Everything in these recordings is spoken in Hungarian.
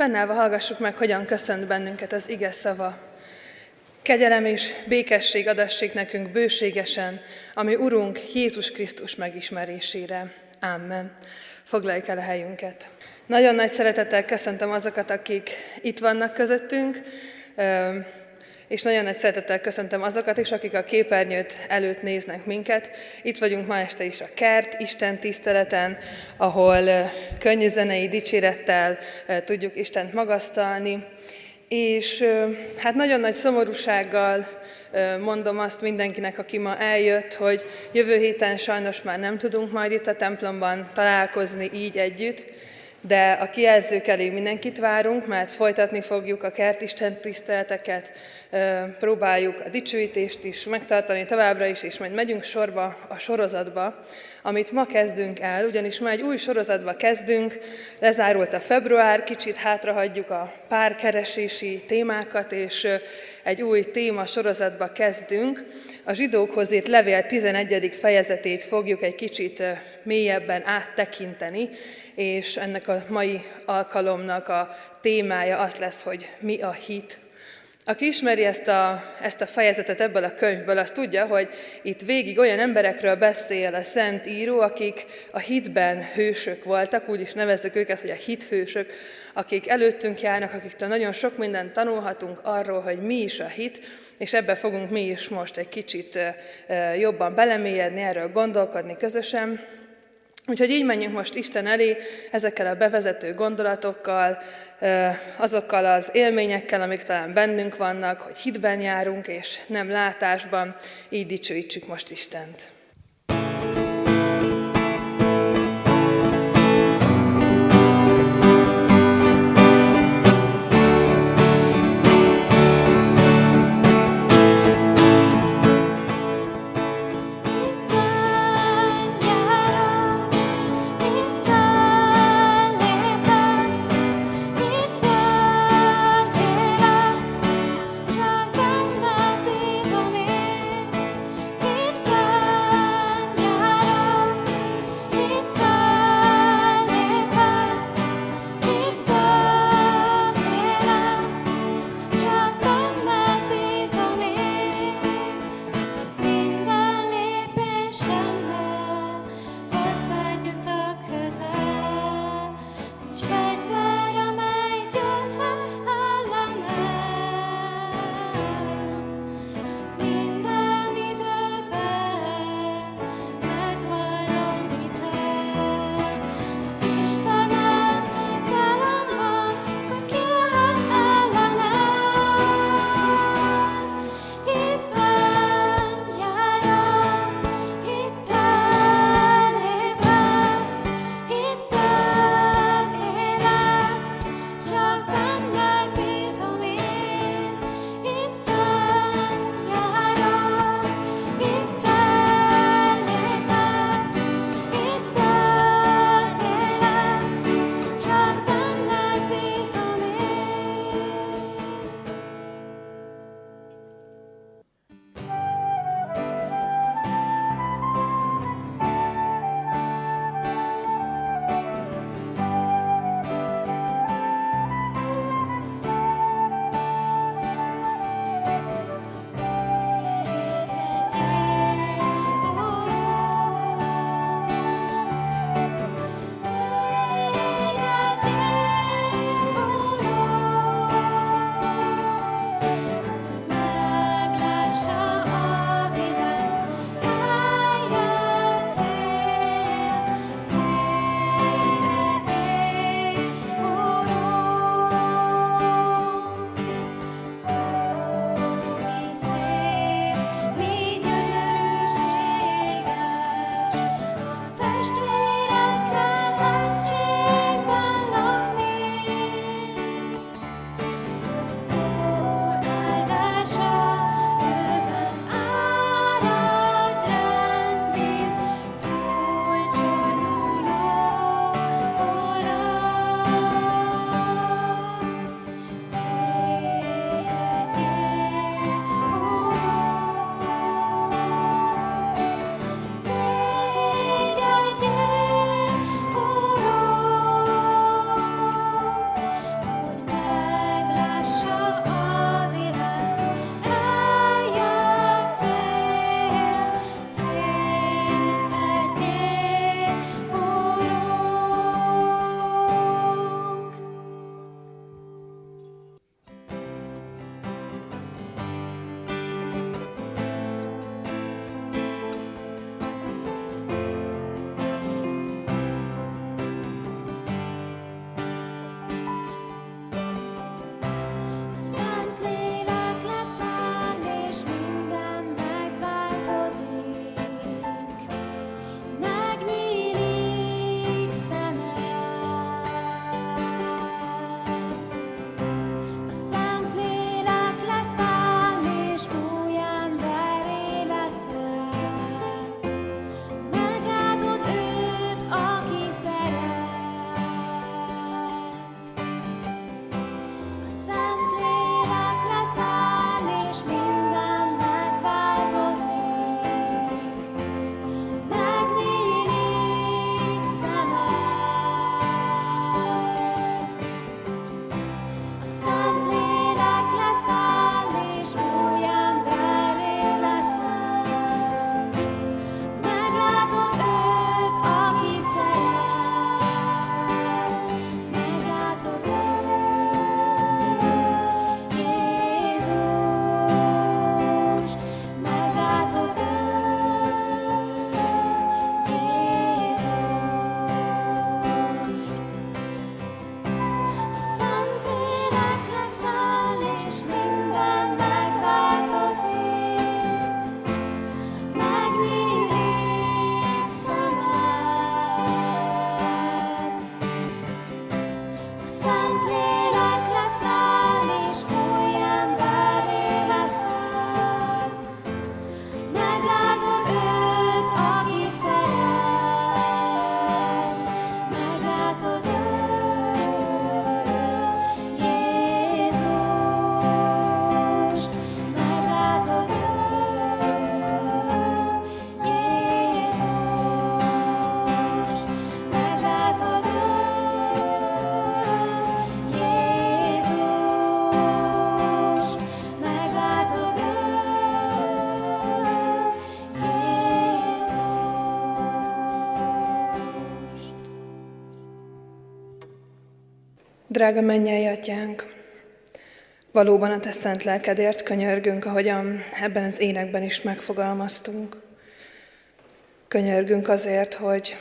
Fennállva hallgassuk meg, hogyan köszönt bennünket az ige szava. Kegyelem és békesség adassék nekünk bőségesen, ami Urunk Jézus Krisztus megismerésére. Amen. Foglaljuk el a helyünket. Nagyon nagy szeretettel köszöntöm azokat, akik itt vannak közöttünk, és nagyon nagy szeretettel köszöntöm azokat is, akik a képernyőt előtt néznek minket. Itt vagyunk ma este is a Kert Isten tiszteleten, ahol könnyű zenei dicsérettel tudjuk Istent magasztalni. És hát nagyon nagy szomorúsággal mondom azt mindenkinek, aki ma eljött, hogy jövő héten sajnos már nem tudunk majd itt a templomban találkozni így együtt, de a kijelzők elé mindenkit várunk, mert folytatni fogjuk a kertisten tiszteleteket, próbáljuk a dicsőítést is megtartani továbbra is, és majd megyünk sorba a sorozatba, amit ma kezdünk el, ugyanis ma egy új sorozatba kezdünk, lezárult a február, kicsit hátrahagyjuk a párkeresési témákat, és egy új téma sorozatba kezdünk. A zsidókhoz írt levél 11. fejezetét fogjuk egy kicsit mélyebben áttekinteni, és ennek a mai alkalomnak a témája az lesz, hogy mi a hit. Aki ismeri ezt a, ezt a fejezetet ebből a könyvből, az tudja, hogy itt végig olyan emberekről beszél a Szent Író, akik a hitben hősök voltak, úgy is nevezzük őket, hogy a hithősök, akik előttünk járnak, akiktől nagyon sok mindent tanulhatunk arról, hogy mi is a hit, és ebbe fogunk mi is most egy kicsit jobban belemélyedni, erről gondolkodni közösen. Úgyhogy így menjünk most Isten elé ezekkel a bevezető gondolatokkal, azokkal az élményekkel, amik talán bennünk vannak, hogy hitben járunk és nem látásban, így dicsőítsük most Istent. Drága mennyei atyánk, valóban a te szent lelkedért könyörgünk, ahogyan ebben az énekben is megfogalmaztunk. Könyörgünk azért, hogy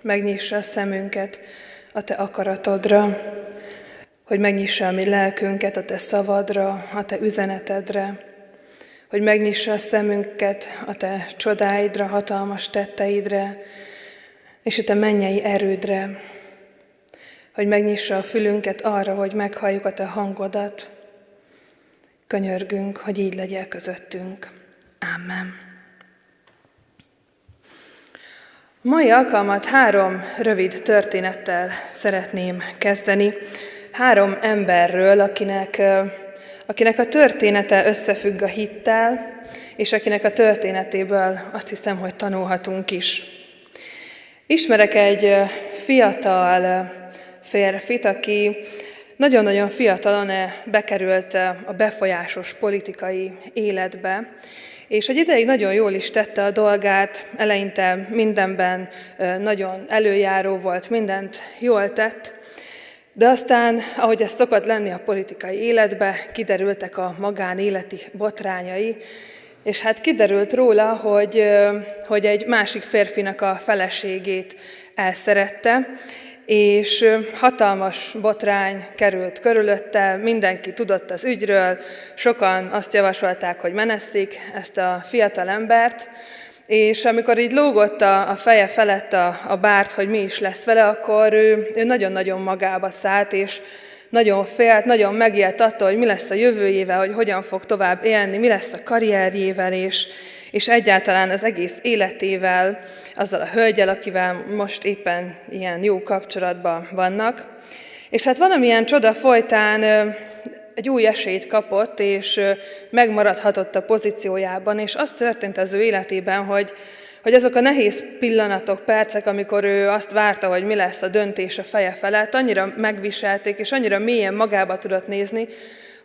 megnyissa a szemünket a te akaratodra, hogy megnyissa a mi lelkünket a te szavadra, a te üzenetedre, hogy megnyissa a szemünket a te csodáidra, hatalmas tetteidre, és a te mennyei erődre, hogy megnyissa a fülünket arra, hogy meghalljuk a te hangodat. Könyörgünk, hogy így legyél közöttünk. Amen. Mai alkalmat három rövid történettel szeretném kezdeni. Három emberről, akinek, akinek a története összefügg a hittel, és akinek a történetéből azt hiszem, hogy tanulhatunk is. Ismerek egy fiatal férfit, aki nagyon-nagyon fiatalon bekerült a befolyásos politikai életbe, és egy ideig nagyon jól is tette a dolgát, eleinte mindenben nagyon előjáró volt, mindent jól tett, de aztán, ahogy ez szokott lenni a politikai életbe, kiderültek a magánéleti botrányai, és hát kiderült róla, hogy, hogy egy másik férfinak a feleségét elszerette, és hatalmas botrány került körülötte, mindenki tudott az ügyről, sokan azt javasolták, hogy menesztik ezt a fiatal embert, és amikor így lógott a, a feje felett a, a bárt, hogy mi is lesz vele, akkor ő, ő nagyon-nagyon magába szállt, és nagyon félt, nagyon megijedt attól, hogy mi lesz a jövőjével, hogy hogyan fog tovább élni, mi lesz a karrierjével, és, és egyáltalán az egész életével, azzal a hölgyel, akivel most éppen ilyen jó kapcsolatban vannak. És hát valamilyen csoda folytán egy új esélyt kapott, és megmaradhatott a pozíciójában, és az történt az ő életében, hogy, hogy azok a nehéz pillanatok, percek, amikor ő azt várta, hogy mi lesz a döntés a feje felett, annyira megviselték, és annyira mélyen magába tudott nézni,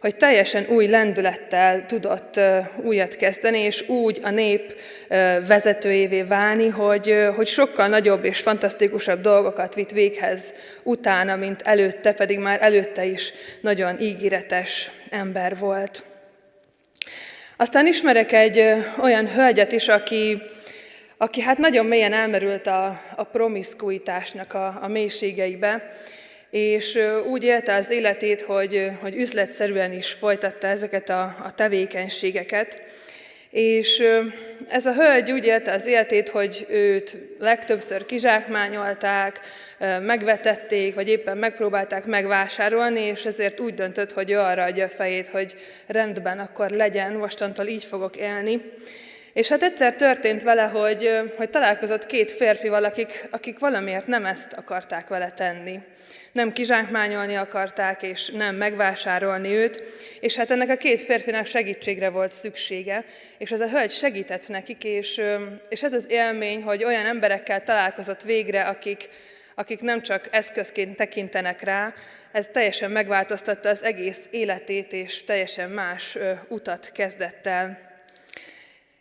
hogy teljesen új lendülettel tudott újat kezdeni, és úgy a nép vezetőjévé válni, hogy, hogy sokkal nagyobb és fantasztikusabb dolgokat vitt véghez utána, mint előtte, pedig már előtte is nagyon ígéretes ember volt. Aztán ismerek egy olyan hölgyet is, aki, aki hát nagyon mélyen elmerült a, a promiszkuitásnak a, a mélységeibe, és úgy élte az életét, hogy, hogy üzletszerűen is folytatta ezeket a, a tevékenységeket. És ez a hölgy úgy élte az életét, hogy őt legtöbbször kizsákmányolták, megvetették, vagy éppen megpróbálták megvásárolni, és ezért úgy döntött, hogy ő arra adja a fejét, hogy rendben, akkor legyen, mostantól így fogok élni. És hát egyszer történt vele, hogy, hogy találkozott két férfival, akik, akik valamiért nem ezt akarták vele tenni nem kizsákmányolni akarták, és nem megvásárolni őt, és hát ennek a két férfinak segítségre volt szüksége, és ez a hölgy segített nekik, és, és ez az élmény, hogy olyan emberekkel találkozott végre, akik, akik nem csak eszközként tekintenek rá, ez teljesen megváltoztatta az egész életét, és teljesen más utat kezdett el.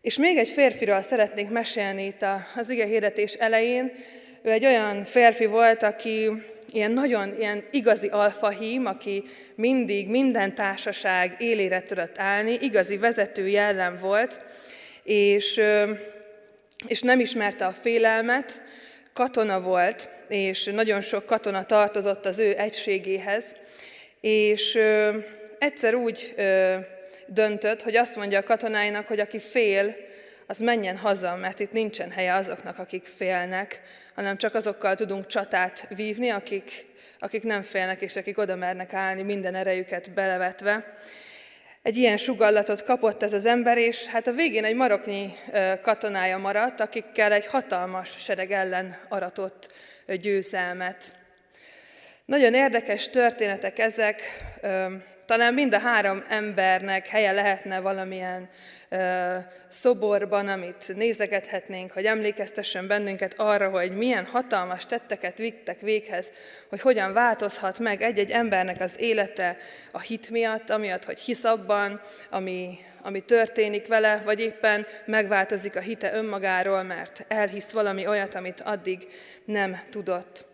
És még egy férfiról szeretnék mesélni itt az ige hirdetés elején. Ő egy olyan férfi volt, aki ilyen nagyon ilyen igazi alfahím, aki mindig minden társaság élére tudott állni, igazi vezető jellem volt, és, és nem ismerte a félelmet, katona volt, és nagyon sok katona tartozott az ő egységéhez, és egyszer úgy döntött, hogy azt mondja a katonáinak, hogy aki fél, az menjen haza, mert itt nincsen helye azoknak, akik félnek, hanem csak azokkal tudunk csatát vívni, akik, akik nem félnek, és akik oda mernek állni minden erejüket belevetve. Egy ilyen sugallatot kapott ez az ember, és hát a végén egy maroknyi katonája maradt, akikkel egy hatalmas sereg ellen aratott győzelmet. Nagyon érdekes történetek ezek, talán mind a három embernek helye lehetne valamilyen szoborban, amit nézegethetnénk, hogy emlékeztessen bennünket arra, hogy milyen hatalmas tetteket vittek véghez, hogy hogyan változhat meg egy-egy embernek az élete a hit miatt, amiatt, hogy hisz abban, ami, ami történik vele, vagy éppen megváltozik a hite önmagáról, mert elhisz valami olyat, amit addig nem tudott.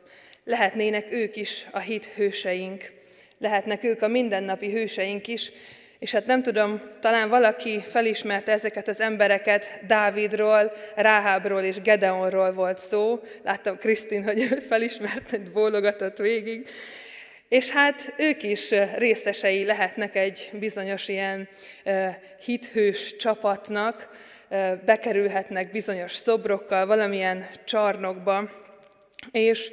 Lehetnének ők is a hit hőseink. Lehetnek ők a mindennapi hőseink is, és hát nem tudom, talán valaki felismerte ezeket az embereket, Dávidról, Ráhábról és Gedeonról volt szó. Láttam Krisztin, hogy felismerte, bólogatott végig. És hát ők is részesei lehetnek egy bizonyos ilyen hithős csapatnak, bekerülhetnek bizonyos szobrokkal valamilyen csarnokba, és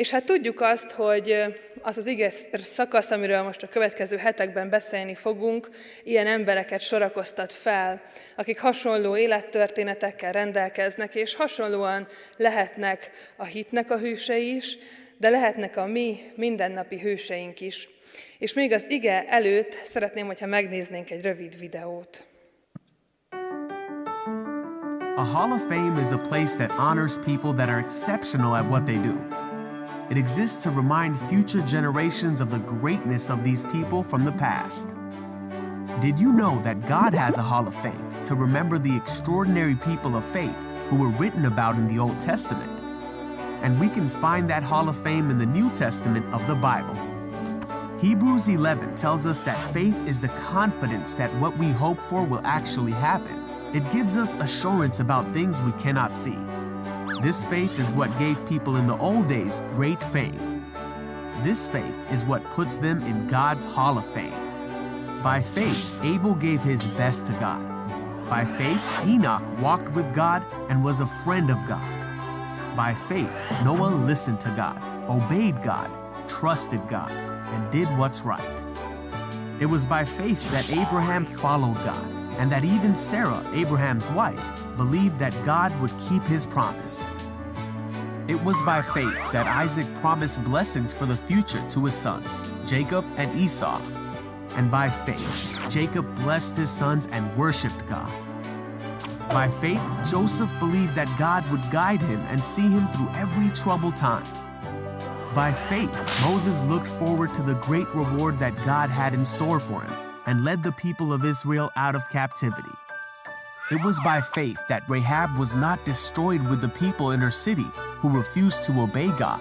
és hát tudjuk azt, hogy az az ige szakasz, amiről most a következő hetekben beszélni fogunk, ilyen embereket sorakoztat fel, akik hasonló élettörténetekkel rendelkeznek, és hasonlóan lehetnek a hitnek a hősei is, de lehetnek a mi mindennapi hőseink is. És még az ige előtt szeretném, hogyha megnéznénk egy rövid videót. A Hall of Fame is a place that honors people that are exceptional at what they do. It exists to remind future generations of the greatness of these people from the past. Did you know that God has a Hall of Fame to remember the extraordinary people of faith who were written about in the Old Testament? And we can find that Hall of Fame in the New Testament of the Bible. Hebrews 11 tells us that faith is the confidence that what we hope for will actually happen. It gives us assurance about things we cannot see. This faith is what gave people in the old days great fame. This faith is what puts them in God's Hall of Fame. By faith, Abel gave his best to God. By faith, Enoch walked with God and was a friend of God. By faith, Noah listened to God, obeyed God, trusted God, and did what's right. It was by faith that Abraham followed God, and that even Sarah, Abraham's wife, believed that God would keep his promise. It was by faith that Isaac promised blessings for the future to his sons, Jacob and Esau. And by faith, Jacob blessed his sons and worshiped God. By faith, Joseph believed that God would guide him and see him through every troubled time. By faith, Moses looked forward to the great reward that God had in store for him and led the people of Israel out of captivity. It was by faith that Rahab was not destroyed with the people in her city who refused to obey God.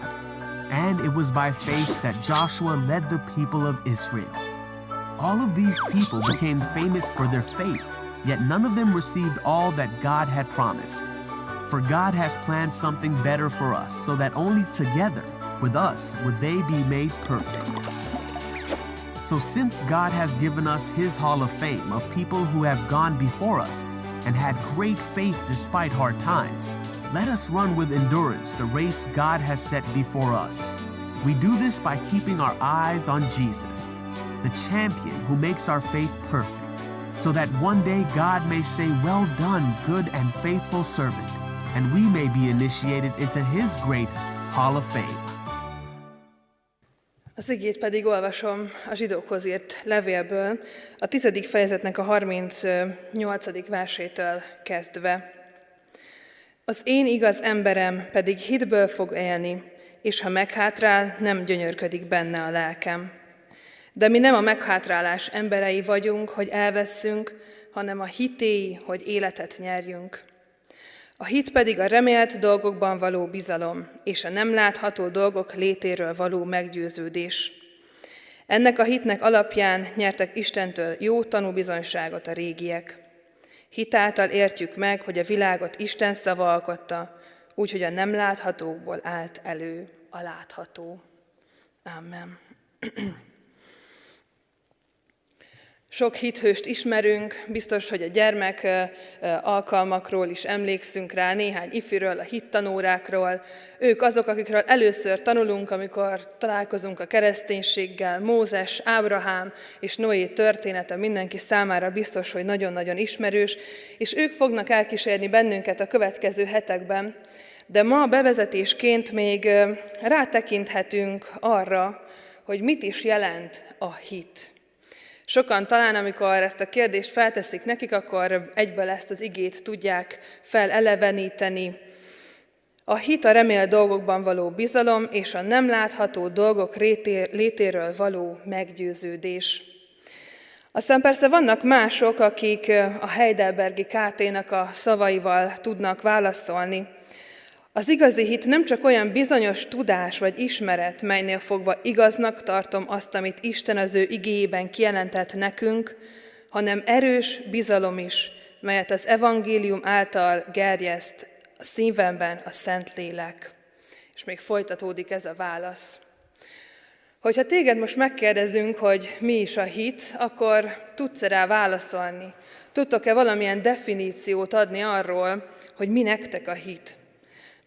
And it was by faith that Joshua led the people of Israel. All of these people became famous for their faith, yet none of them received all that God had promised. For God has planned something better for us, so that only together with us would they be made perfect. So, since God has given us His Hall of Fame of people who have gone before us, and had great faith despite hard times, let us run with endurance the race God has set before us. We do this by keeping our eyes on Jesus, the champion who makes our faith perfect, so that one day God may say, Well done, good and faithful servant, and we may be initiated into his great Hall of Fame. Az igét pedig olvasom a zsidókhoz írt levélből, a tizedik fejezetnek a 38. versétől kezdve. Az én igaz emberem pedig hitből fog élni, és ha meghátrál, nem gyönyörködik benne a lelkem. De mi nem a meghátrálás emberei vagyunk, hogy elveszünk, hanem a hitéi, hogy életet nyerjünk. A hit pedig a remélt dolgokban való bizalom, és a nem látható dolgok létéről való meggyőződés. Ennek a hitnek alapján nyertek Istentől jó tanúbizonyságot a régiek. Hitáltal értjük meg, hogy a világot Isten szava alkotta, úgyhogy a nem láthatókból állt elő a látható. Amen. Sok hithőst ismerünk, biztos, hogy a gyermek alkalmakról is emlékszünk rá, néhány ifiről, a hittanórákról. Ők azok, akikről először tanulunk, amikor találkozunk a kereszténységgel. Mózes, Ábrahám és Noé története mindenki számára biztos, hogy nagyon-nagyon ismerős, és ők fognak elkísérni bennünket a következő hetekben. De ma bevezetésként még rátekinthetünk arra, hogy mit is jelent a hit. Sokan talán, amikor ezt a kérdést felteszik nekik, akkor egyből ezt az igét tudják feleleveníteni. A hit a remél dolgokban való bizalom és a nem látható dolgok létéről való meggyőződés. Aztán persze vannak mások, akik a Heidelbergi KT-nak a szavaival tudnak válaszolni. Az igazi hit nem csak olyan bizonyos tudás vagy ismeret, melynél fogva igaznak tartom azt, amit Isten az ő igéjében kijelentett nekünk, hanem erős bizalom is, melyet az evangélium által gerjeszt a szívemben a Szent Lélek. És még folytatódik ez a válasz. Hogyha téged most megkérdezünk, hogy mi is a hit, akkor tudsz rá válaszolni? Tudtok-e valamilyen definíciót adni arról, hogy mi nektek a hit?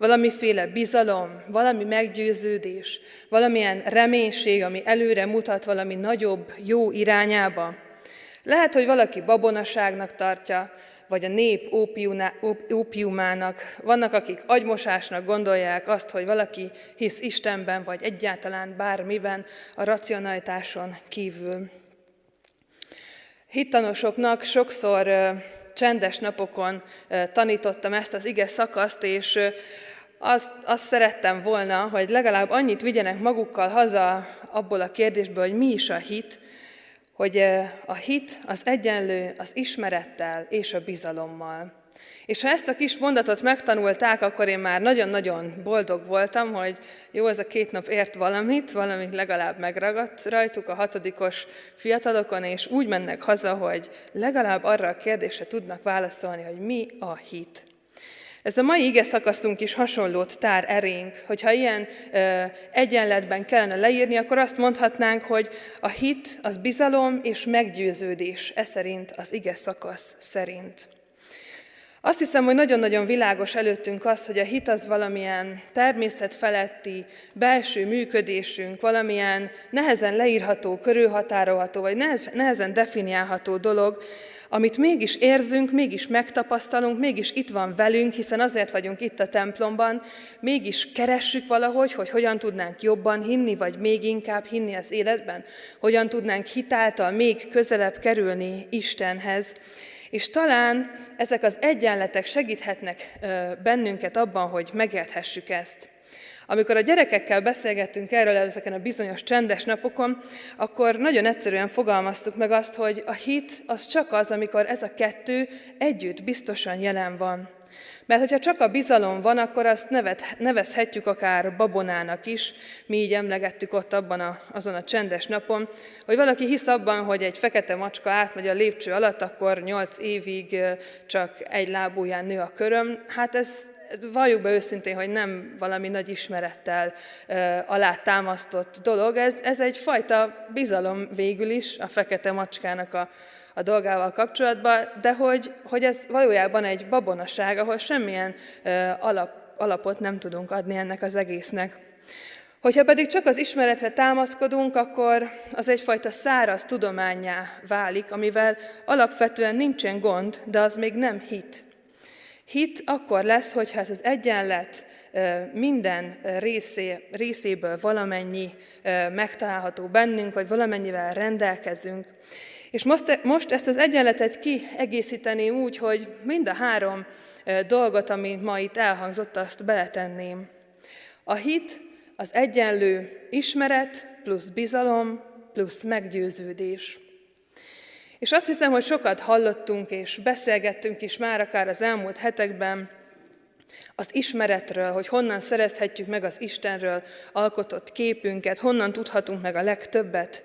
Valamiféle bizalom, valami meggyőződés, valamilyen reménység, ami előre mutat valami nagyobb, jó irányába. Lehet, hogy valaki babonaságnak tartja, vagy a nép ópiumának. Vannak, akik agymosásnak gondolják azt, hogy valaki hisz Istenben, vagy egyáltalán bármiben a racionalitáson kívül. Hittanosoknak sokszor csendes napokon tanítottam ezt az ige szakaszt, és azt, azt szerettem volna, hogy legalább annyit vigyenek magukkal haza abból a kérdésből, hogy mi is a hit, hogy a hit az egyenlő az ismerettel és a bizalommal. És ha ezt a kis mondatot megtanulták, akkor én már nagyon-nagyon boldog voltam, hogy jó, ez a két nap ért valamit, valamit legalább megragadt rajtuk a hatodikos fiatalokon, és úgy mennek haza, hogy legalább arra a kérdésre tudnak válaszolni, hogy mi a hit. Ez a mai ige szakasztunk is hasonlót tár erénk. Hogyha ilyen ö, egyenletben kellene leírni, akkor azt mondhatnánk, hogy a hit az bizalom és meggyőződés, ez szerint az ige szakasz szerint. Azt hiszem, hogy nagyon-nagyon világos előttünk az, hogy a hit az valamilyen természetfeletti belső működésünk, valamilyen nehezen leírható, körülhatárolható, vagy nehezen definiálható dolog, amit mégis érzünk, mégis megtapasztalunk, mégis itt van velünk, hiszen azért vagyunk itt a templomban, mégis keressük valahogy, hogy hogyan tudnánk jobban hinni, vagy még inkább hinni az életben, hogyan tudnánk hitáltal még közelebb kerülni Istenhez. És talán ezek az egyenletek segíthetnek bennünket abban, hogy megérthessük ezt. Amikor a gyerekekkel beszélgettünk erről ezeken a bizonyos csendes napokon, akkor nagyon egyszerűen fogalmaztuk meg azt, hogy a hit az csak az, amikor ez a kettő együtt biztosan jelen van. Mert hogyha csak a bizalom van, akkor azt nevezhetjük akár babonának is. Mi így emlegettük ott abban a, azon a csendes napon, hogy valaki hisz abban, hogy egy fekete macska átmegy a lépcső alatt, akkor nyolc évig csak egy lábúján nő a köröm. Hát ez, valljuk be őszintén, hogy nem valami nagy ismerettel alá támasztott dolog, ez, ez egyfajta bizalom végül is a fekete macskának a, a dolgával kapcsolatban, de hogy, hogy ez valójában egy babonaság, ahol semmilyen alap, alapot nem tudunk adni ennek az egésznek. Hogyha pedig csak az ismeretre támaszkodunk, akkor az egyfajta száraz tudományá válik, amivel alapvetően nincsen gond, de az még nem hit. Hit akkor lesz, hogyha ez az egyenlet minden részé, részéből valamennyi megtalálható bennünk, vagy valamennyivel rendelkezünk. És most, most ezt az egyenletet kiegészíteném úgy, hogy mind a három dolgot, ami ma itt elhangzott, azt beletenném. A hit az egyenlő ismeret plusz bizalom plusz meggyőződés. És azt hiszem, hogy sokat hallottunk és beszélgettünk is már akár az elmúlt hetekben az ismeretről, hogy honnan szerezhetjük meg az Istenről alkotott képünket, honnan tudhatunk meg a legtöbbet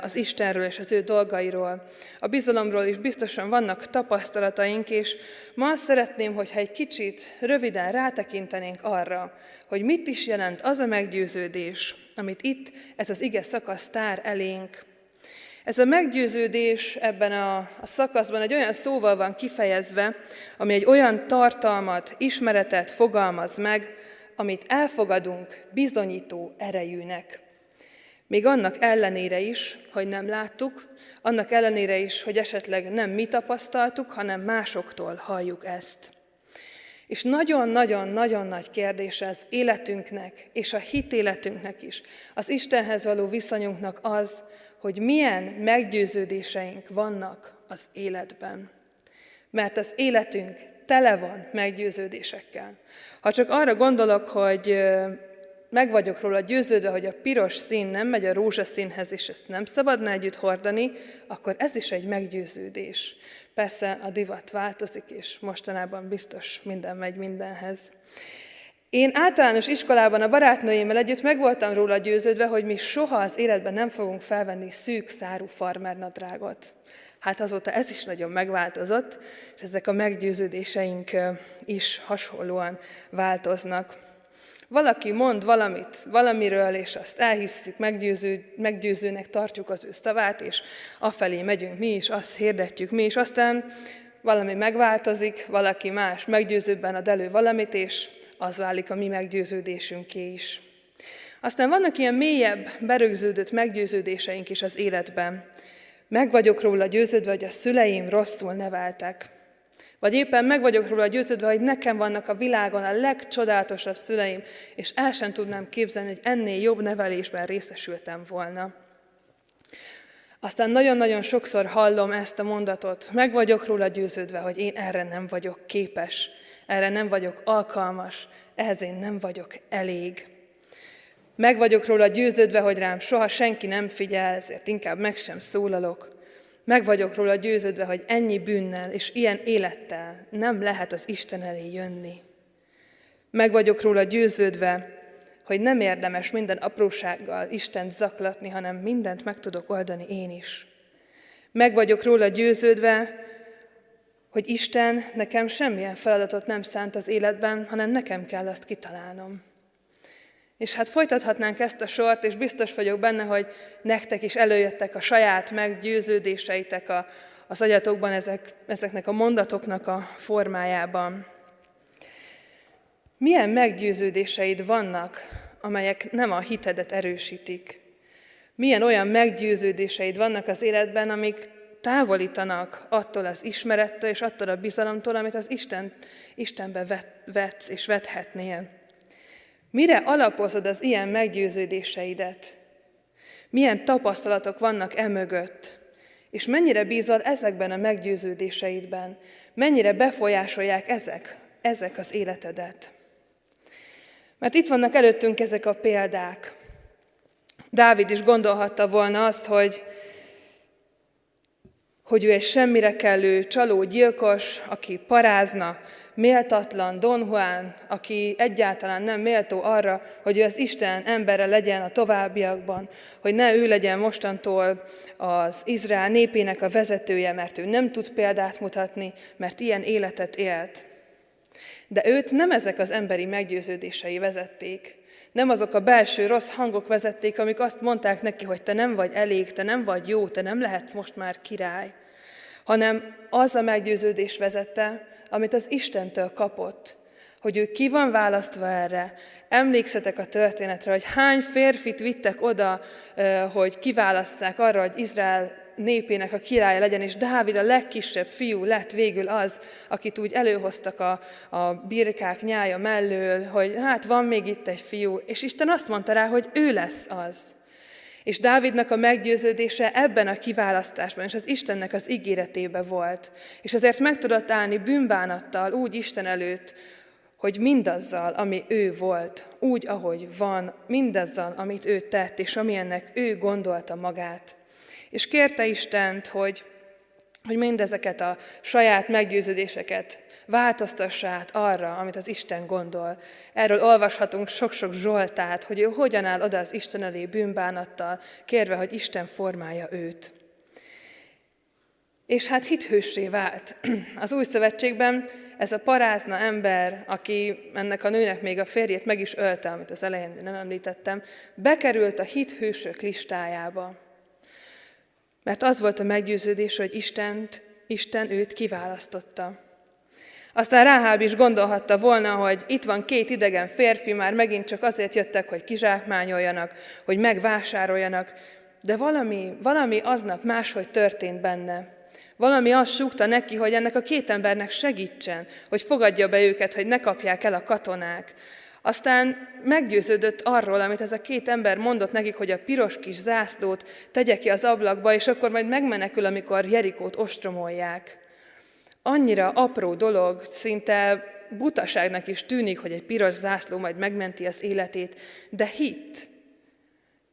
az Istenről és az ő dolgairól. A bizalomról is biztosan vannak tapasztalataink, és ma szeretném, hogyha egy kicsit röviden rátekintenénk arra, hogy mit is jelent az a meggyőződés, amit itt ez az ige szakasz tár elénk, ez a meggyőződés ebben a, a szakaszban egy olyan szóval van kifejezve, ami egy olyan tartalmat, ismeretet fogalmaz meg, amit elfogadunk bizonyító erejűnek. Még annak ellenére is, hogy nem láttuk, annak ellenére is, hogy esetleg nem mi tapasztaltuk, hanem másoktól halljuk ezt. És nagyon-nagyon-nagyon nagy kérdés ez életünknek, és a hitéletünknek is, az Istenhez való viszonyunknak az, hogy milyen meggyőződéseink vannak az életben. Mert az életünk tele van meggyőződésekkel. Ha csak arra gondolok, hogy meg vagyok róla győződve, hogy a piros szín nem megy a rózsaszínhez, és ezt nem szabadna együtt hordani, akkor ez is egy meggyőződés. Persze a divat változik, és mostanában biztos minden megy mindenhez. Én általános iskolában a barátnőimmel együtt meg voltam róla győződve, hogy mi soha az életben nem fogunk felvenni szűk szárú farmernadrágot. Hát azóta ez is nagyon megváltozott, és ezek a meggyőződéseink is hasonlóan változnak. Valaki mond valamit valamiről, és azt elhisszük, meggyőző, meggyőzőnek tartjuk az ő szavát, és afelé megyünk mi is, azt hirdetjük mi is, aztán valami megváltozik, valaki más meggyőzőbben ad elő valamit, és az válik a mi meggyőződésünké is. Aztán vannak ilyen mélyebb, berögződött meggyőződéseink is az életben. Meg vagyok róla győződve, hogy a szüleim rosszul neveltek. Vagy éppen meg vagyok róla győződve, hogy nekem vannak a világon a legcsodálatosabb szüleim, és el sem tudnám képzelni, hogy ennél jobb nevelésben részesültem volna. Aztán nagyon-nagyon sokszor hallom ezt a mondatot, meg vagyok róla győződve, hogy én erre nem vagyok képes, erre nem vagyok alkalmas, ehhez én nem vagyok elég. Meg vagyok róla győződve, hogy rám soha senki nem figyel, ezért inkább meg sem szólalok. Meg vagyok róla győződve, hogy ennyi bűnnel és ilyen élettel nem lehet az Isten elé jönni. Meg vagyok róla győződve, hogy nem érdemes minden aprósággal Istent zaklatni, hanem mindent meg tudok oldani én is. Meg vagyok róla győződve, hogy Isten nekem semmilyen feladatot nem szánt az életben, hanem nekem kell azt kitalálnom. És hát folytathatnánk ezt a sort, és biztos vagyok benne, hogy nektek is előjöttek a saját meggyőződéseitek a, az agyatokban ezek, ezeknek a mondatoknak a formájában. Milyen meggyőződéseid vannak, amelyek nem a hitedet erősítik? Milyen olyan meggyőződéseid vannak az életben, amik távolítanak attól az ismerettől és attól a bizalomtól, amit az Isten, Istenbe vet, vetsz és vethetnél? Mire alapozod az ilyen meggyőződéseidet? Milyen tapasztalatok vannak emögött? És mennyire bízol ezekben a meggyőződéseidben? Mennyire befolyásolják ezek, ezek az életedet? Mert itt vannak előttünk ezek a példák. Dávid is gondolhatta volna azt, hogy, hogy ő egy semmire kellő csaló gyilkos, aki parázna, méltatlan Don Juan, aki egyáltalán nem méltó arra, hogy ő az Isten embere legyen a továbbiakban, hogy ne ő legyen mostantól az Izrael népének a vezetője, mert ő nem tud példát mutatni, mert ilyen életet élt. De őt nem ezek az emberi meggyőződései vezették, nem azok a belső rossz hangok vezették, amik azt mondták neki, hogy te nem vagy elég, te nem vagy jó, te nem lehetsz most már király, hanem az a meggyőződés vezette, amit az Istentől kapott, hogy ő ki van választva erre. Emlékszetek a történetre, hogy hány férfit vittek oda, hogy kiválaszták arra, hogy Izrael népének a királya legyen, és Dávid a legkisebb fiú lett végül az, akit úgy előhoztak a, a birkák nyája mellől, hogy hát van még itt egy fiú, és Isten azt mondta rá, hogy ő lesz az. És Dávidnak a meggyőződése ebben a kiválasztásban és az Istennek az ígéretébe volt. És ezért meg tudott állni bűnbánattal úgy Isten előtt, hogy mindazzal, ami ő volt, úgy, ahogy van, mindazzal, amit ő tett, és amilyennek ő gondolta magát. És kérte Istent, hogy, hogy mindezeket a saját meggyőződéseket változtassa át arra, amit az Isten gondol. Erről olvashatunk sok-sok Zsoltát, hogy ő hogyan áll oda az Isten elé bűnbánattal, kérve, hogy Isten formálja őt. És hát hithőssé vált. Az új szövetségben ez a parázna ember, aki ennek a nőnek még a férjét meg is ölte, amit az elején nem említettem, bekerült a hithősök listájába. Mert az volt a meggyőződés, hogy Istent, Isten őt kiválasztotta. Aztán Ráháb is gondolhatta volna, hogy itt van két idegen férfi, már megint csak azért jöttek, hogy kizsákmányoljanak, hogy megvásároljanak, de valami, valami aznap máshogy történt benne. Valami azt súgta neki, hogy ennek a két embernek segítsen, hogy fogadja be őket, hogy ne kapják el a katonák. Aztán meggyőződött arról, amit ez a két ember mondott nekik, hogy a piros kis zászlót tegye ki az ablakba, és akkor majd megmenekül, amikor Jerikót ostromolják. Annyira apró dolog, szinte butaságnak is tűnik, hogy egy piros zászló majd megmenti az életét, de hit,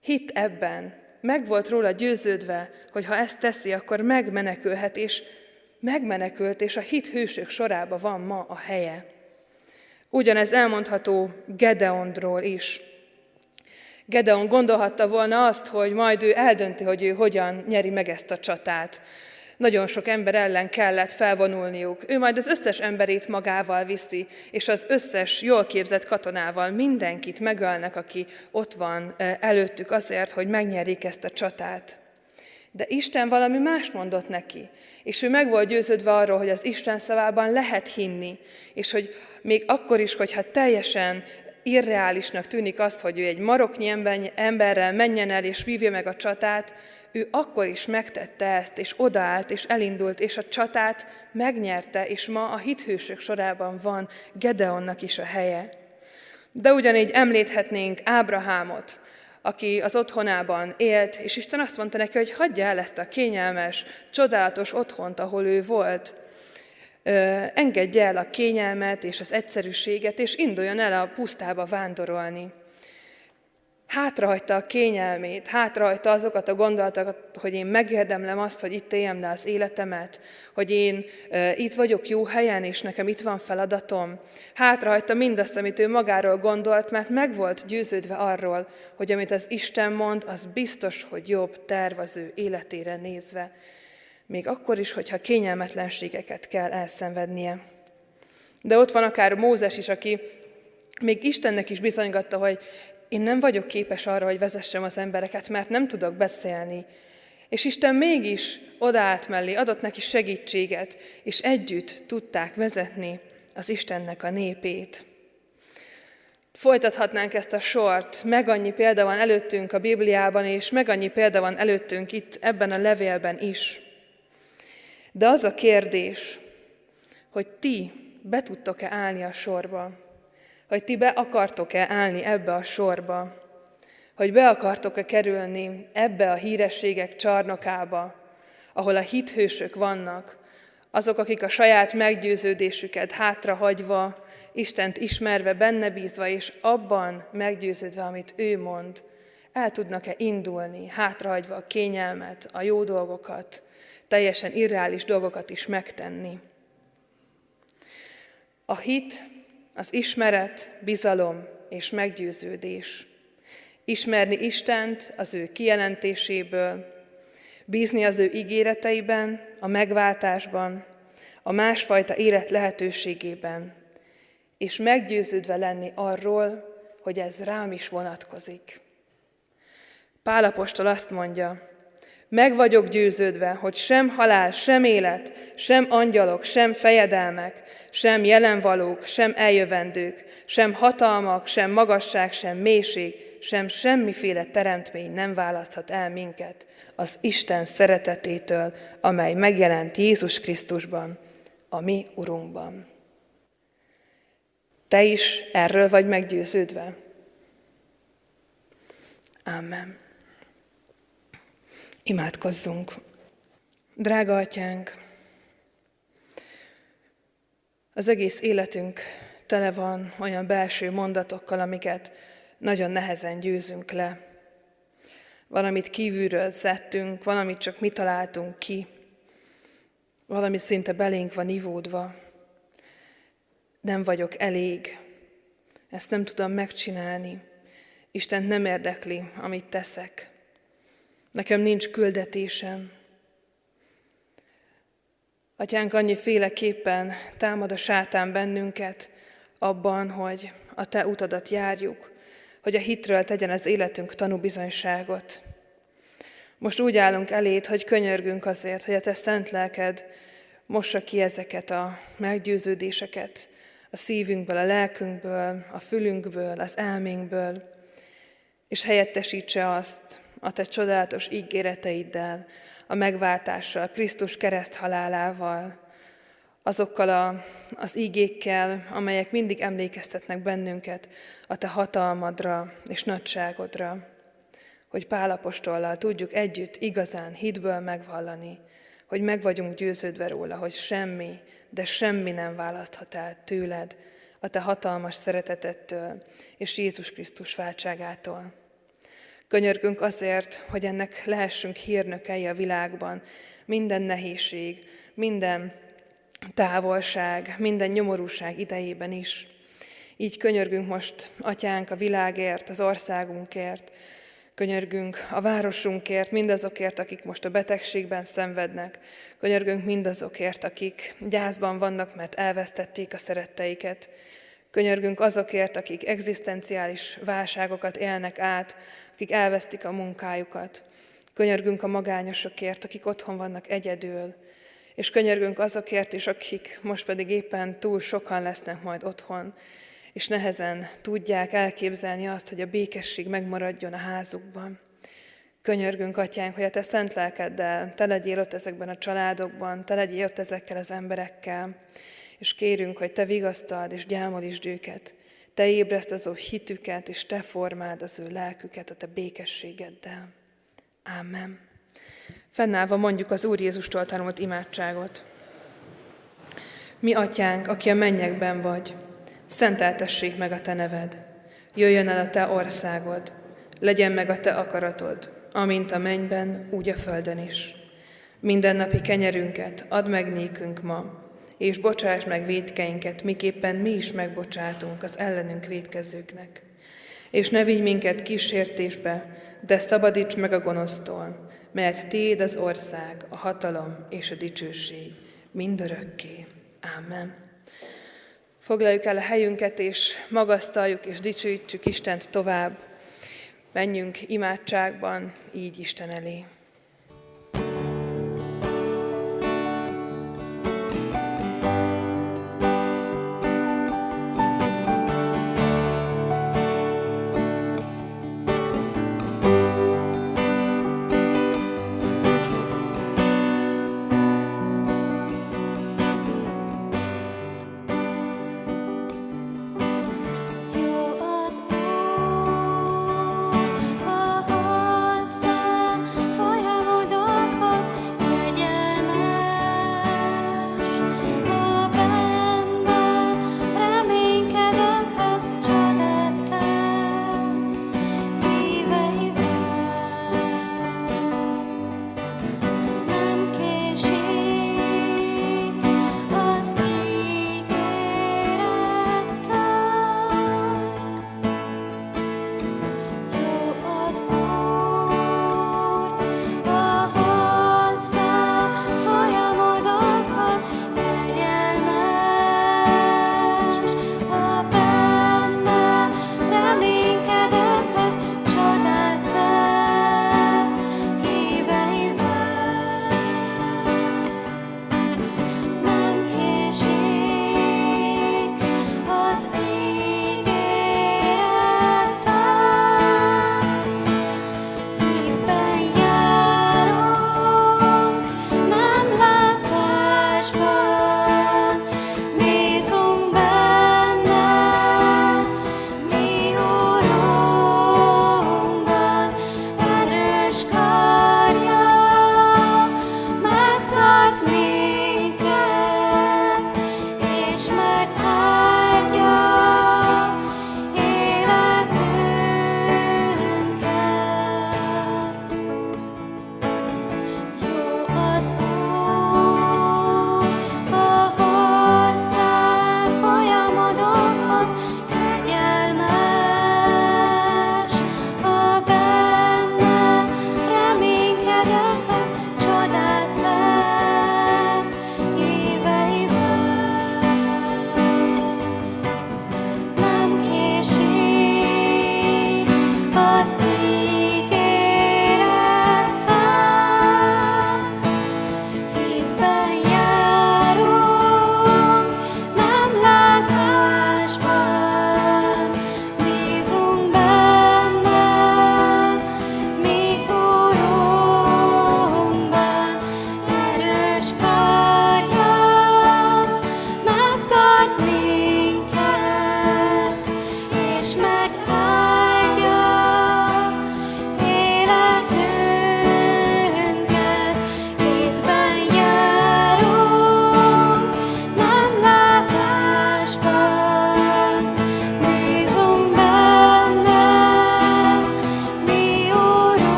hit ebben, meg volt róla győződve, hogy ha ezt teszi, akkor megmenekülhet, és megmenekült, és a hit hősök sorába van ma a helye. Ugyanez elmondható Gedeondról is. Gedeon gondolhatta volna azt, hogy majd ő eldönti, hogy ő hogyan nyeri meg ezt a csatát. Nagyon sok ember ellen kellett felvonulniuk. Ő majd az összes emberét magával viszi, és az összes jól képzett katonával mindenkit megölnek, aki ott van előttük azért, hogy megnyerik ezt a csatát. De Isten valami más mondott neki, és ő meg volt győződve arról, hogy az Isten szavában lehet hinni, és hogy még akkor is, hogyha teljesen irreálisnak tűnik azt, hogy ő egy maroknyi emberrel menjen el és vívja meg a csatát, ő akkor is megtette ezt, és odaállt, és elindult, és a csatát megnyerte, és ma a hithősök sorában van Gedeonnak is a helye. De ugyanígy említhetnénk Ábrahámot, aki az otthonában élt, és Isten azt mondta neki, hogy hagyja el ezt a kényelmes, csodálatos otthont, ahol ő volt. Engedje el a kényelmet és az egyszerűséget, és induljon el a pusztába vándorolni hátrahagyta a kényelmét, hátrahagyta azokat a gondolatokat, hogy én megérdemlem azt, hogy itt éljem le az életemet, hogy én e, itt vagyok jó helyen, és nekem itt van feladatom. Hátrahagyta mindazt, amit ő magáról gondolt, mert meg volt győződve arról, hogy amit az Isten mond, az biztos, hogy jobb terv életére nézve. Még akkor is, hogyha kényelmetlenségeket kell elszenvednie. De ott van akár Mózes is, aki még Istennek is bizonygatta, hogy én nem vagyok képes arra, hogy vezessem az embereket, mert nem tudok beszélni. És Isten mégis odaállt mellé, adott neki segítséget, és együtt tudták vezetni az Istennek a népét. Folytathatnánk ezt a sort, meg annyi példa van előttünk a Bibliában, és meg annyi példa van előttünk itt ebben a levélben is. De az a kérdés, hogy ti be tudtok-e állni a sorba, hogy ti be akartok-e állni ebbe a sorba, hogy be akartok-e kerülni ebbe a hírességek csarnokába, ahol a hithősök vannak, azok, akik a saját meggyőződésüket hátrahagyva, Istent ismerve, benne bízva, és abban meggyőződve, amit ő mond, el tudnak-e indulni, hátrahagyva a kényelmet, a jó dolgokat, teljesen irreális dolgokat is megtenni. A hit az ismeret, bizalom és meggyőződés. Ismerni Istent az ő kijelentéséből, bízni az ő ígéreteiben, a megváltásban, a másfajta élet lehetőségében, és meggyőződve lenni arról, hogy ez rám is vonatkozik. Pálapostól azt mondja, meg vagyok győződve, hogy sem halál, sem élet, sem angyalok, sem fejedelmek, sem jelenvalók, sem eljövendők, sem hatalmak, sem magasság, sem mélység, sem semmiféle teremtmény nem választhat el minket az Isten szeretetétől, amely megjelent Jézus Krisztusban, a mi Urunkban. Te is erről vagy meggyőződve? Amen. Imádkozzunk. Drága atyánk, az egész életünk tele van olyan belső mondatokkal, amiket nagyon nehezen győzünk le. Valamit kívülről szedtünk, valamit csak mi találtunk ki, valami szinte belénk van ivódva. Nem vagyok elég, ezt nem tudom megcsinálni. Isten nem érdekli, amit teszek. Nekem nincs küldetésem. Atyánk, annyi féleképpen támad a sátán bennünket abban, hogy a Te utadat járjuk, hogy a hitről tegyen az életünk tanúbizonyságot. Most úgy állunk elét, hogy könyörgünk azért, hogy a Te szent lelked mossa ki ezeket a meggyőződéseket a szívünkből, a lelkünkből, a fülünkből, az elménkből, és helyettesítse azt a Te csodálatos ígéreteiddel, a megváltással, Krisztus kereszt halálával, azokkal a, az ígékkel, amelyek mindig emlékeztetnek bennünket a Te hatalmadra és nagyságodra, hogy Pálapostollal tudjuk együtt igazán hitből megvallani, hogy meg vagyunk győződve róla, hogy semmi, de semmi nem választhat el tőled, a Te hatalmas szeretetettől és Jézus Krisztus váltságától. Könyörgünk azért, hogy ennek lehessünk hírnökei a világban. Minden nehézség, minden távolság, minden nyomorúság idejében is. Így könyörgünk most, Atyánk, a világért, az országunkért, könyörgünk a városunkért, mindazokért, akik most a betegségben szenvednek, könyörgünk mindazokért, akik gyászban vannak, mert elvesztették a szeretteiket, könyörgünk azokért, akik egzisztenciális válságokat élnek át, akik elvesztik a munkájukat, könyörgünk a magányosokért, akik otthon vannak egyedül, és könyörgünk azokért is, akik most pedig éppen túl sokan lesznek majd otthon, és nehezen tudják elképzelni azt, hogy a békesség megmaradjon a házukban. Könyörgünk, Atyánk, hogy a Te szent lelkeddel te legyél ott ezekben a családokban, te legyél ott ezekkel az emberekkel, és kérünk, hogy Te vigasztald és gyámolítsd őket, Te ébreszt az ő hitüket, és Te formáld az ő lelküket a Te békességeddel. Amen. Fennállva mondjuk az Úr Jézustól tanult imádságot. Mi, Atyánk, aki a mennyekben vagy, szenteltessék meg a Te neved. Jöjjön el a Te országod, legyen meg a Te akaratod, amint a mennyben, úgy a földön is. Mindennapi kenyerünket add meg nékünk ma, és bocsáss meg védkeinket, miképpen mi is megbocsátunk az ellenünk védkezőknek. És ne vigy minket kísértésbe, de szabadíts meg a gonosztól, mert Téd az ország, a hatalom és a dicsőség mindörökké. Amen. Foglaljuk el a helyünket, és magasztaljuk és dicsőítsük Istent tovább. Menjünk imádságban így Isten elé.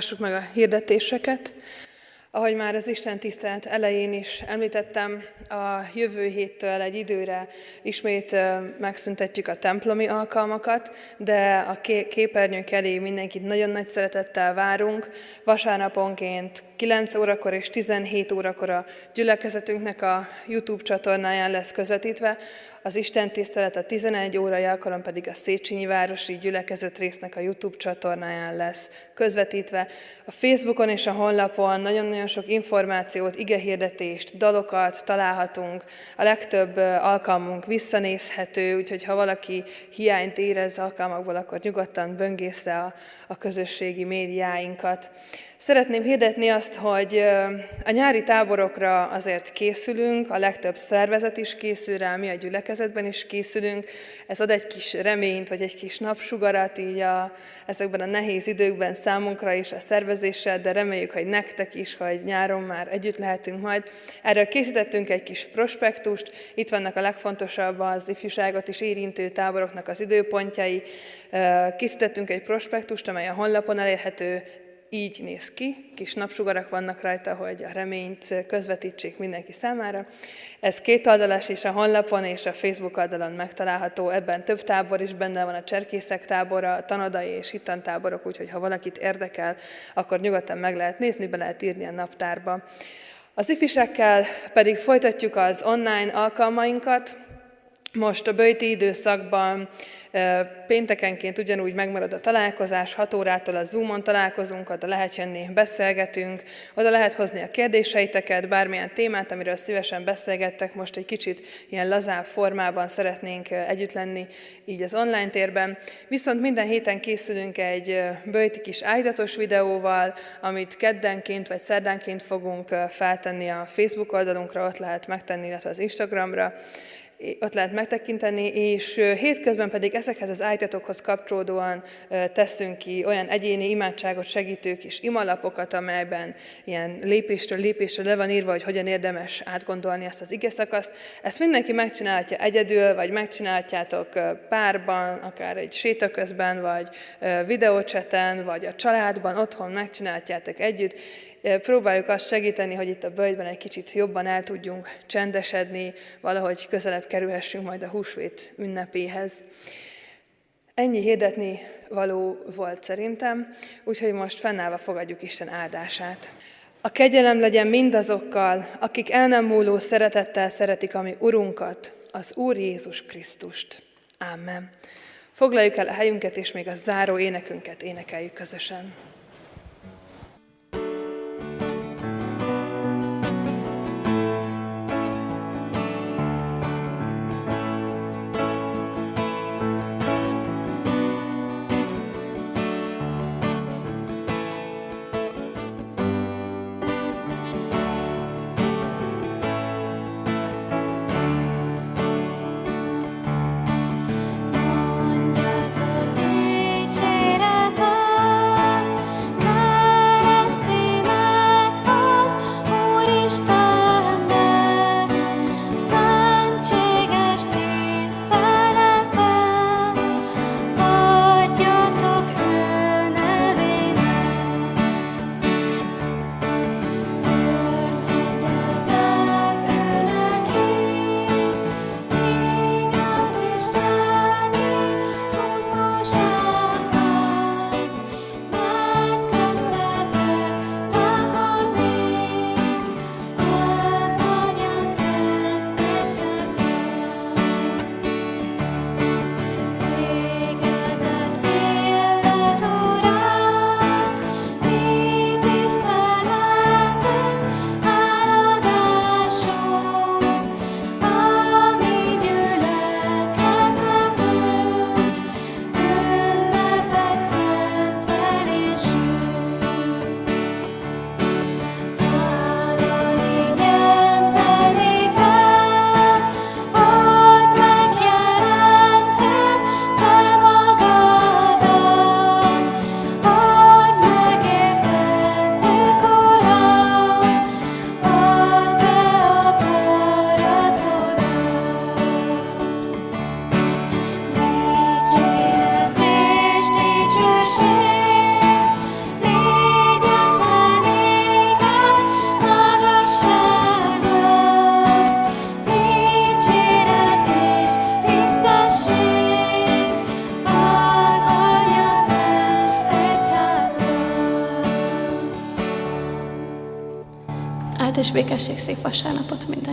Hallgassuk meg a hirdetéseket. Ahogy már az Isten tisztelet elején is említettem, a jövő héttől egy időre ismét megszüntetjük a templomi alkalmakat, de a képernyők elé mindenkit nagyon nagy szeretettel várunk. Vasárnaponként 9 órakor és 17 órakor a gyülekezetünknek a YouTube csatornáján lesz közvetítve, az Isten tisztelet a 11 órai alkalom pedig a Széchenyi Városi Gyülekezet résznek a YouTube csatornáján lesz közvetítve. A Facebookon és a honlapon nagyon-nagyon sok információt, igehirdetést, dalokat találhatunk. A legtöbb alkalmunk visszanézhető, úgyhogy ha valaki hiányt érez alkalmakból, akkor nyugodtan böngészze a, a közösségi médiáinkat. Szeretném hirdetni azt, hogy a nyári táborokra azért készülünk, a legtöbb szervezet is készül rá, mi a gyülekezetben is készülünk. Ez ad egy kis reményt, vagy egy kis napsugarat így a, ezekben a nehéz időkben számunkra is a szervezéssel, de reméljük, hogy nektek is, hogy nyáron már együtt lehetünk majd. Erről készítettünk egy kis prospektust, itt vannak a legfontosabb az ifjúságot is érintő táboroknak az időpontjai. Készítettünk egy prospektust, amely a honlapon elérhető, így néz ki, kis napsugarak vannak rajta, hogy a reményt közvetítsék mindenki számára. Ez két oldalas, és a honlapon és a Facebook oldalon megtalálható. Ebben több tábor is benne van, a cserkészek tábora, a tanadai és hittantáborok, úgyhogy ha valakit érdekel, akkor nyugodtan meg lehet nézni, be lehet írni a naptárba. Az ifisekkel pedig folytatjuk az online alkalmainkat. Most a bőti időszakban Péntekenként ugyanúgy megmarad a találkozás, 6 órától a Zoomon találkozunk, oda lehet jönni, beszélgetünk, oda lehet hozni a kérdéseiteket, bármilyen témát, amiről szívesen beszélgettek, most egy kicsit ilyen lazább formában szeretnénk együtt lenni így az online térben. Viszont minden héten készülünk egy bőti kis áhítatos videóval, amit keddenként vagy szerdánként fogunk feltenni a Facebook oldalunkra, ott lehet megtenni, illetve az Instagramra ott lehet megtekinteni, és hétközben pedig ezekhez az ájtatokhoz kapcsolódóan teszünk ki olyan egyéni imádságot segítő kis imalapokat, amelyben ilyen lépésről lépésről le van írva, hogy hogyan érdemes átgondolni ezt az igeszakaszt. Ezt mindenki megcsinálhatja egyedül, vagy megcsinálhatjátok párban, akár egy séta közben, vagy videócseten, vagy a családban, otthon megcsinálhatjátok együtt, próbáljuk azt segíteni, hogy itt a bölgyben egy kicsit jobban el tudjunk csendesedni, valahogy közelebb kerülhessünk majd a húsvét ünnepéhez. Ennyi hirdetni való volt szerintem, úgyhogy most fennállva fogadjuk Isten áldását. A kegyelem legyen mindazokkal, akik el nem múló szeretettel szeretik a mi Urunkat, az Úr Jézus Krisztust. Amen. Foglaljuk el a helyünket, és még a záró énekünket énekeljük közösen. Christ. Békesség szép vasárnapot mindenkinek.